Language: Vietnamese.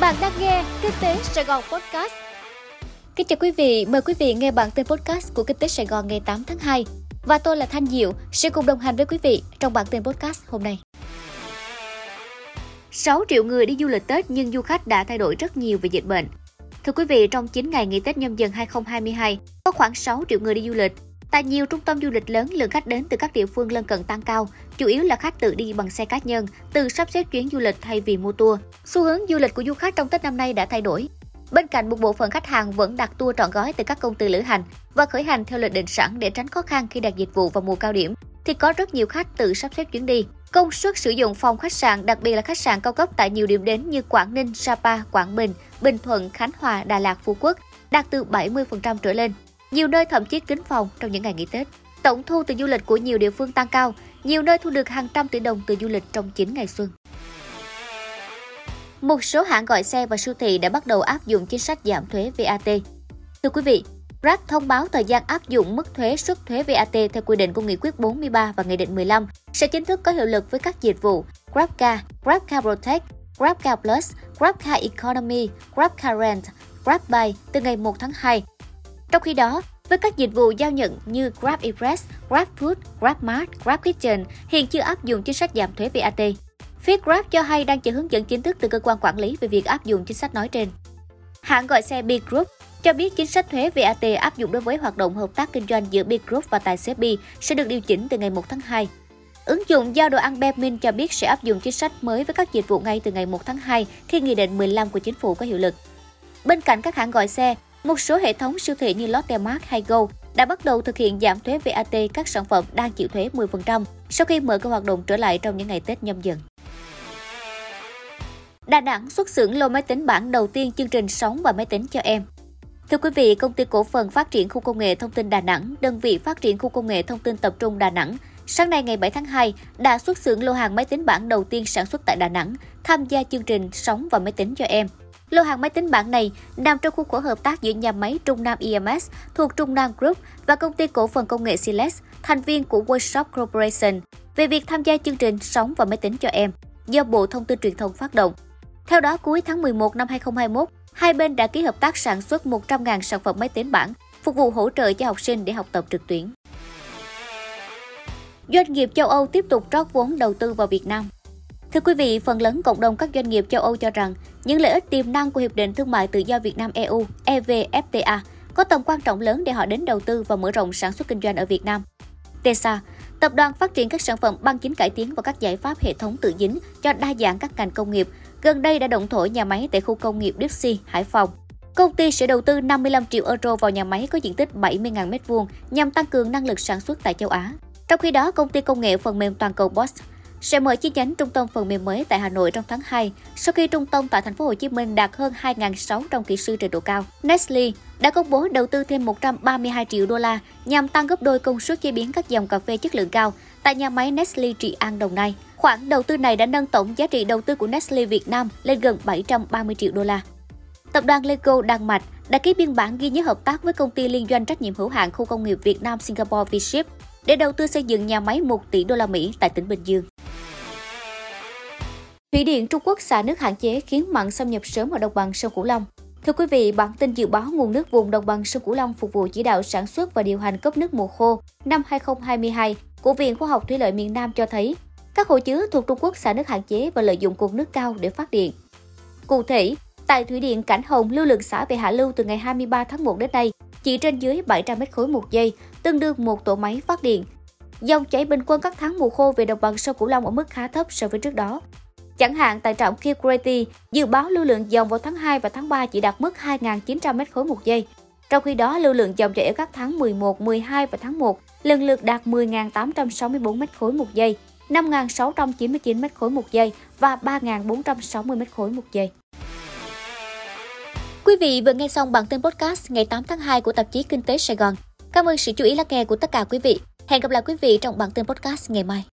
Bạn đang nghe Kinh tế Sài Gòn Podcast. Kính chào quý vị, mời quý vị nghe bản tin podcast của Kinh tế Sài Gòn ngày 8 tháng 2. Và tôi là Thanh Diệu, sẽ cùng đồng hành với quý vị trong bản tin podcast hôm nay. 6 triệu người đi du lịch Tết nhưng du khách đã thay đổi rất nhiều về dịch bệnh. Thưa quý vị, trong 9 ngày nghỉ Tết nhâm dần 2022, có khoảng 6 triệu người đi du lịch. Tại nhiều trung tâm du lịch lớn, lượng khách đến từ các địa phương lân cận tăng cao, chủ yếu là khách tự đi bằng xe cá nhân, tự sắp xếp chuyến du lịch thay vì mua tour. Xu hướng du lịch của du khách trong Tết năm nay đã thay đổi. Bên cạnh một bộ phận khách hàng vẫn đặt tour trọn gói từ các công ty lữ hành và khởi hành theo lịch định sẵn để tránh khó khăn khi đặt dịch vụ vào mùa cao điểm, thì có rất nhiều khách tự sắp xếp chuyến đi. Công suất sử dụng phòng khách sạn, đặc biệt là khách sạn cao cấp tại nhiều điểm đến như Quảng Ninh, Sapa, Quảng Bình, Bình Thuận, Khánh Hòa, Đà Lạt, Phú Quốc đạt từ 70% trở lên. Nhiều nơi thậm chí kín phòng trong những ngày nghỉ Tết. Tổng thu từ du lịch của nhiều địa phương tăng cao, nhiều nơi thu được hàng trăm tỷ đồng từ du lịch trong 9 ngày xuân. Một số hãng gọi xe và siêu thị đã bắt đầu áp dụng chính sách giảm thuế VAT. Thưa quý vị, Grab thông báo thời gian áp dụng mức thuế suất thuế VAT theo quy định của Nghị quyết 43 và Nghị định 15 sẽ chính thức có hiệu lực với các dịch vụ GrabCar, GrabCar Protect, GrabCar Plus, GrabCar Economy, GrabCar Rent, GrabBuy từ ngày 1 tháng 2. Trong khi đó, với các dịch vụ giao nhận như Grab Express, Grab Food, GrabMart, Grab Kitchen hiện chưa áp dụng chính sách giảm thuế VAT. Phía Grab cho hay đang chờ hướng dẫn chính thức từ cơ quan quản lý về việc áp dụng chính sách nói trên. Hãng gọi xe B Group cho biết chính sách thuế VAT áp dụng đối với hoạt động hợp tác kinh doanh giữa B Group và tài xế B sẽ được điều chỉnh từ ngày 1 tháng 2. Ứng dụng giao đồ ăn Bemin cho biết sẽ áp dụng chính sách mới với các dịch vụ ngay từ ngày 1 tháng 2 khi Nghị định 15 của chính phủ có hiệu lực. Bên cạnh các hãng gọi xe, một số hệ thống siêu thị như Lotte Mart hay Go đã bắt đầu thực hiện giảm thuế VAT các sản phẩm đang chịu thuế 10% sau khi mở các hoạt động trở lại trong những ngày Tết nhâm dần. Đà Nẵng xuất xưởng lô máy tính bảng đầu tiên chương trình sóng và máy tính cho em. Thưa quý vị, công ty cổ phần phát triển khu công nghệ thông tin Đà Nẵng, đơn vị phát triển khu công nghệ thông tin tập trung Đà Nẵng, sáng nay ngày 7 tháng 2 đã xuất xưởng lô hàng máy tính bảng đầu tiên sản xuất tại Đà Nẵng, tham gia chương trình sóng và máy tính cho em. Lô hàng máy tính bảng này nằm trong khuôn khổ hợp tác giữa nhà máy Trung Nam EMS thuộc Trung Nam Group và công ty cổ phần công nghệ Silex, thành viên của Workshop Corporation, về việc tham gia chương trình sóng và máy tính cho em do Bộ Thông tin Truyền thông phát động. Theo đó, cuối tháng 11 năm 2021, hai bên đã ký hợp tác sản xuất 100.000 sản phẩm máy tính bảng, phục vụ hỗ trợ cho học sinh để học tập trực tuyến. Doanh nghiệp châu Âu tiếp tục rót vốn đầu tư vào Việt Nam. Thưa quý vị, phần lớn cộng đồng các doanh nghiệp châu Âu cho rằng những lợi ích tiềm năng của Hiệp định Thương mại Tự do Việt Nam EU EVFTA có tầm quan trọng lớn để họ đến đầu tư và mở rộng sản xuất kinh doanh ở Việt Nam. TESA, tập đoàn phát triển các sản phẩm băng dính cải tiến và các giải pháp hệ thống tự dính cho đa dạng các ngành công nghiệp, gần đây đã động thổ nhà máy tại khu công nghiệp Đức Si, Hải Phòng. Công ty sẽ đầu tư 55 triệu euro vào nhà máy có diện tích 70.000 m2 nhằm tăng cường năng lực sản xuất tại châu Á. Trong khi đó, công ty công nghệ phần mềm toàn cầu Bosch sẽ mở chi nhánh trung tâm phần mềm mới tại Hà Nội trong tháng 2 sau khi trung tâm tại thành phố Hồ Chí Minh đạt hơn 2.600 kỹ sư trình độ cao. Nestle đã công bố đầu tư thêm 132 triệu đô la nhằm tăng gấp đôi công suất chế biến các dòng cà phê chất lượng cao tại nhà máy Nestle Trị An, Đồng Nai. Khoản đầu tư này đã nâng tổng giá trị đầu tư của Nestle Việt Nam lên gần 730 triệu đô la. Tập đoàn Lego Đan Mạch đã ký biên bản ghi nhớ hợp tác với công ty liên doanh trách nhiệm hữu hạn khu công nghiệp Việt Nam Singapore V-Ship để đầu tư xây dựng nhà máy 1 tỷ đô la Mỹ tại tỉnh Bình Dương. Thủy điện Trung Quốc xả nước hạn chế khiến mặn xâm nhập sớm ở đồng bằng sông Cửu Long. Thưa quý vị, bản tin dự báo nguồn nước vùng đồng bằng sông Cửu Long phục vụ chỉ đạo sản xuất và điều hành cấp nước mùa khô năm 2022 của Viện Khoa học Thủy lợi miền Nam cho thấy, các hồ chứa thuộc Trung Quốc xả nước hạn chế và lợi dụng cột nước cao để phát điện. Cụ thể, tại thủy điện Cảnh Hồng, lưu lượng xả về hạ lưu từ ngày 23 tháng 1 đến nay chỉ trên dưới 700 m khối một giây, tương đương một tổ máy phát điện. Dòng chảy bình quân các tháng mùa khô về đồng bằng sông Cửu Long ở mức khá thấp so với trước đó. Chẳng hạn tại trạm Kilgrady, dự báo lưu lượng dòng vào tháng 2 và tháng 3 chỉ đạt mức 2.900 m khối một giây. Trong khi đó, lưu lượng dòng chảy ở các tháng 11, 12 và tháng 1 lần lượt đạt 10.864 m khối một giây, 5.699 m khối một giây và 3.460 m khối một giây. Quý vị vừa nghe xong bản tin podcast ngày 8 tháng 2 của tạp chí Kinh tế Sài Gòn. Cảm ơn sự chú ý lắng nghe của tất cả quý vị. Hẹn gặp lại quý vị trong bản tin podcast ngày mai.